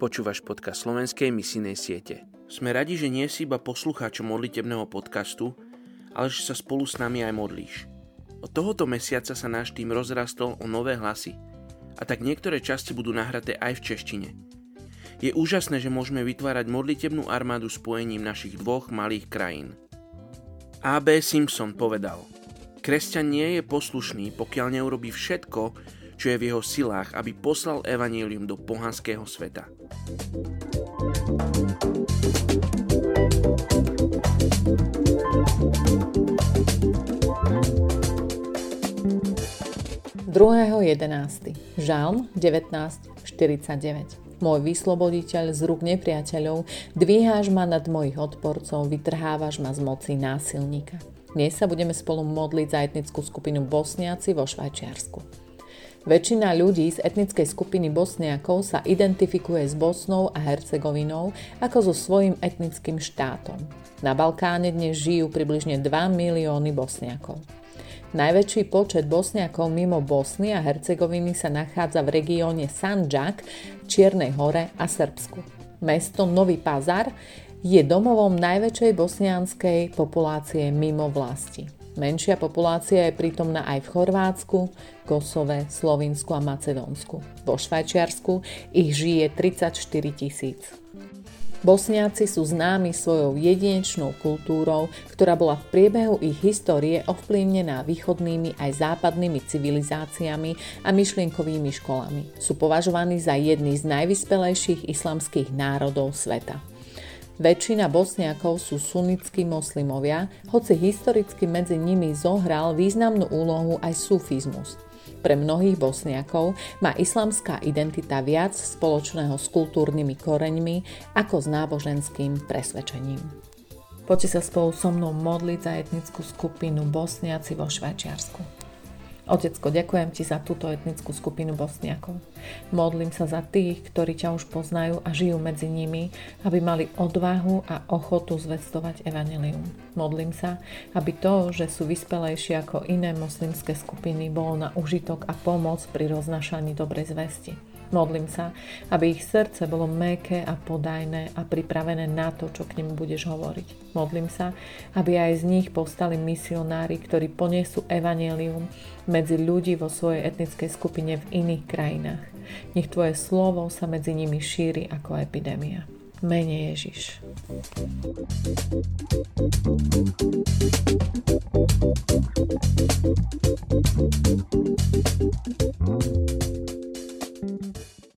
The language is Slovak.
Počúvaš podcast slovenskej misijnej siete. Sme radi, že nie si iba poslucháčom modlitebného podcastu, ale že sa spolu s nami aj modlíš. Od tohoto mesiaca sa náš tým rozrastol o nové hlasy a tak niektoré časti budú nahraté aj v češtine. Je úžasné, že môžeme vytvárať modlitebnú armádu spojením našich dvoch malých krajín. A.B. Simpson povedal, kresťan nie je poslušný, pokiaľ neurobí všetko, čo je v jeho silách, aby poslal evanílium do pohanského sveta. 2.11. Žalm 19.49 Môj vysloboditeľ z rúk nepriateľov, dvíháš ma nad mojich odporcov, vytrhávaš ma z moci násilníka. Dnes sa budeme spolu modliť za etnickú skupinu Bosniaci vo Švajčiarsku. Väčšina ľudí z etnickej skupiny Bosniakov sa identifikuje s Bosnou a Hercegovinou ako so svojím etnickým štátom. Na Balkáne dnes žijú približne 2 milióny Bosniakov. Najväčší počet Bosniakov mimo Bosny a Hercegoviny sa nachádza v regióne Sanjak, Čiernej hore a Srbsku. Mesto Nový Pazar je domovom najväčšej bosnianskej populácie mimo vlasti. Menšia populácia je prítomná aj v Chorvátsku, Kosove, Slovinsku a Macedónsku. Vo Švajčiarsku ich žije 34 tisíc. Bosniaci sú známi svojou jedinečnou kultúrou, ktorá bola v priebehu ich histórie ovplyvnená východnými aj západnými civilizáciami a myšlienkovými školami. Sú považovaní za jedný z najvyspelejších islamských národov sveta. Väčšina bosniakov sú sunnickí moslimovia, hoci historicky medzi nimi zohral významnú úlohu aj sufizmus. Pre mnohých bosniakov má islamská identita viac spoločného s kultúrnymi koreňmi ako s náboženským presvedčením. Poďte sa spolu so mnou modliť za etnickú skupinu Bosniaci vo Švajčiarsku. Otecko, ďakujem ti za túto etnickú skupinu Bosniakov. Modlím sa za tých, ktorí ťa už poznajú a žijú medzi nimi, aby mali odvahu a ochotu zvestovať evanelium. Modlím sa, aby to, že sú vyspelejšie ako iné moslimské skupiny, bolo na užitok a pomoc pri roznašaní dobrej zvesti. Modlím sa, aby ich srdce bolo méke a podajné a pripravené na to, čo k nim budeš hovoriť. Modlím sa, aby aj z nich povstali misionári, ktorí poniesú evanelium medzi ľudí vo svojej etnickej skupine v iných krajinách. Nech Tvoje slovo sa medzi nimi šíri ako epidémia. Mene Ježiš.